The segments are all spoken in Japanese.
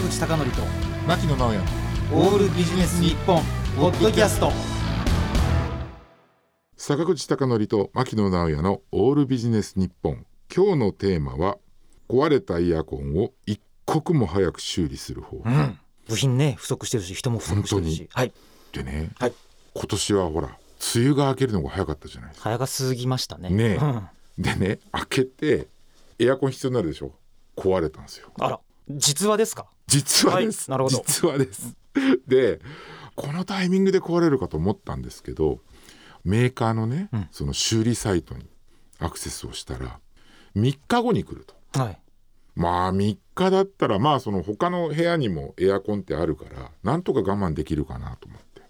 坂口孝則と牧野直哉。オールビジネス日本ポッドキャスト。坂口孝則と牧野直哉のオールビジネス日本。今日のテーマは壊れたイヤコンを一刻も早く修理する方法、うん。部品ね不足してるし人も不足してるし。はい。でね、はい。今年はほら梅雨が明けるのが早かったじゃないですか。早が過ぎましたね。ね。えうん。でね開けてエアコン必要になるでしょ。壊れたんですよ。あら実話ですか？実はです、はいなるほど。実はです。でこのタイミングで壊れるかと思ったんですけどメーカーのね、うん。その修理サイトにアクセスをしたら3日後に来ると。はい。まあ3日だったらまあその他の部屋にもエアコンってあるからなんとか我慢できるかなと思って。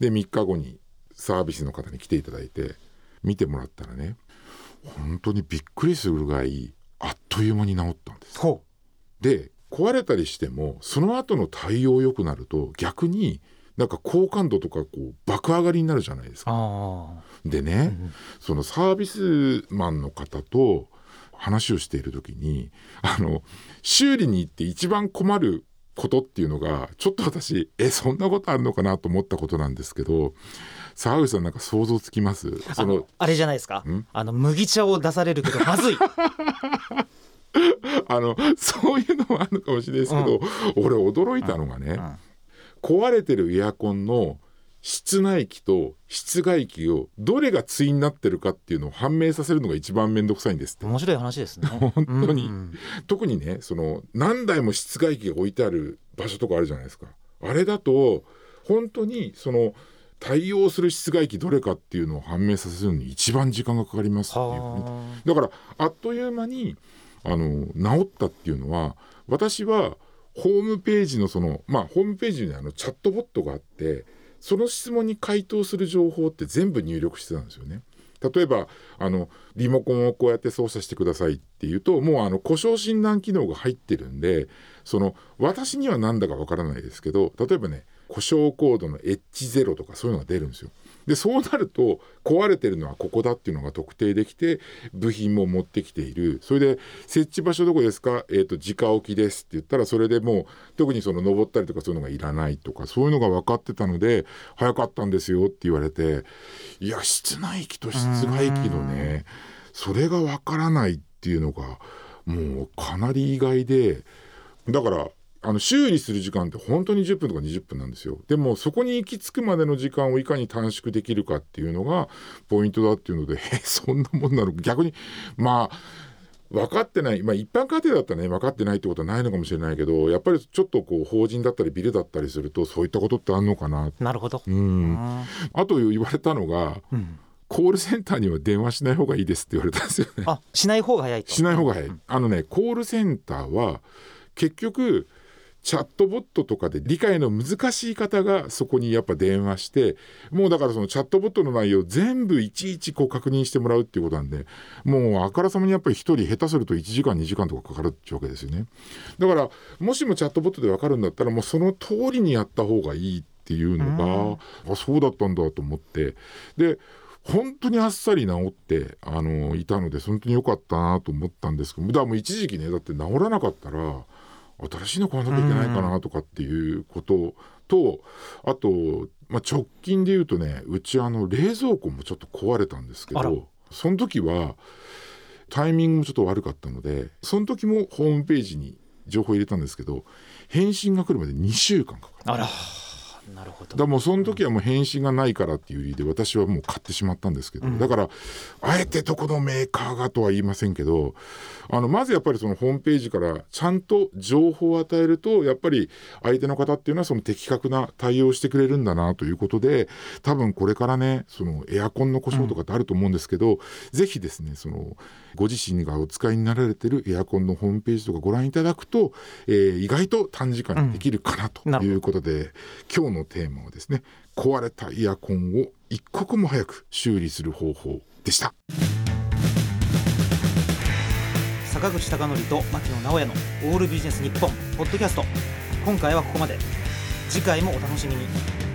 で3日後にサービスの方に来ていただいて見てもらったらね本当にびっくりするぐらいあっという間に治ったんです。ほで壊れたりしてもその後の対応良くなると逆になんか好感度とかこう爆上がりになるじゃないですうか。あでね、そのサービスマンの方と話をしている時にあの修理に行って一番困ることっていうのがちょっと私えそんなことあるのかなと思ったことなんですけど沢口さんなんか想像つきます？あそのあれじゃないですか？ん？あの麦茶を出されるけどまずい。あ の そういうのもあるのかもしれないですけど、俺驚いたのがね、うん。壊れてるエアコンの室内機と室外機をどれが対になってるかっていうのを判明させるのが一番面倒くさいんですって。面白い話ですね。本当に。うん特にねその何台も室外機が置いてある場所とかあるじゃないですか。あれだと本当にその対応する室外機どれかっていうのを判明させるのに一番時間がかかりますっていうだからあっという間にあの治ったっていうのは私はホームページのそのまあホームページにあのチャットボットがあってその質問に回答する情報って全部入力してたんですよね。例えばあのリモコンをこうやって操作してくださいっていうともうあの故障診断機能が入ってるんでその私には何だかわからないですけど例えばね故障コードの H0 とかそういうのが出るんですよ。でそうなると壊れてるのはここだっていうのが特定できて部品も持ってきているそれで設置場所どこですか、えー、と直置きですって言ったらそれでもう特にその登ったりとかそういうのがいらないとかそういうのが分かってたので早かったんですよって言われていや室内機と室外機のねそれが分からないっていうのがもうかなり意外でだからあの修理する時間って本当に10分とか20分なんですよ。でもそこに行き着くまでの時間をいかに短縮できるかっていうのがポイントだっていうのでえ そんなもんなの。逆にまあ分かってない、まあ、一般家庭だったらね分かってないってことはないのかもしれないけどやっぱりちょっとこう法人だったりビルだったりするとそういったことってあるのかな。なるほど、うん。うんあと言われたのがうん。コールセンターには電話しない方がいいですって言われたんですよね。あしない方が早いと。しない方が早い。あのねコールセンターは結局チャットボットとかで理解の難しい方がそこにやっぱ電話してもうだからそのチャットボットの内容全部いちいちこう確認してもらうっていうことなんでもうあからさまにやっぱり一人下手すると1時間2時間とかかかるっていうわけですよね。だからもしもチャットボットで分かるんだったらもうその通りにやった方がいいっていうのがあそうだったんだと思って。で本当にあっさり治ってあのいたので本当に良かったなと思ったんですけどだからもう一時期ねだって治らなかったら新しいの買わなきゃいけないかなとかっていうこととあと、まあ、直近で言うとねうちあの冷蔵庫もちょっと壊れたんですけどその時はタイミングもちょっと悪かったのでその時もホームページに情報入れたんですけど返信が来るまで2週間かかる。あらなるほど。だもうその時はもう返信がないからっていう理由で私はもう買ってしまったんですけど、だからあえてどこのメーカーがとは言いませんけどあのまずやっぱりそのホームページからちゃんと情報を与えるとやっぱり相手の方っていうのはその的確な対応をしてくれるんだなということで多分これからねそのエアコンの故障とかってあると思うんですけど、ぜひですねそのご自身がお使いになられてるエアコンのホームページとかご覧いただくと、えー意外と短時間にできるかなということで、今日のテーマはですね壊れたイヤコンを一刻も早く修理する方法でした。坂口孝則と牧野直哉の「オールビジネス日本ポッドキャスト。今回はここまで。次回もお楽しみに。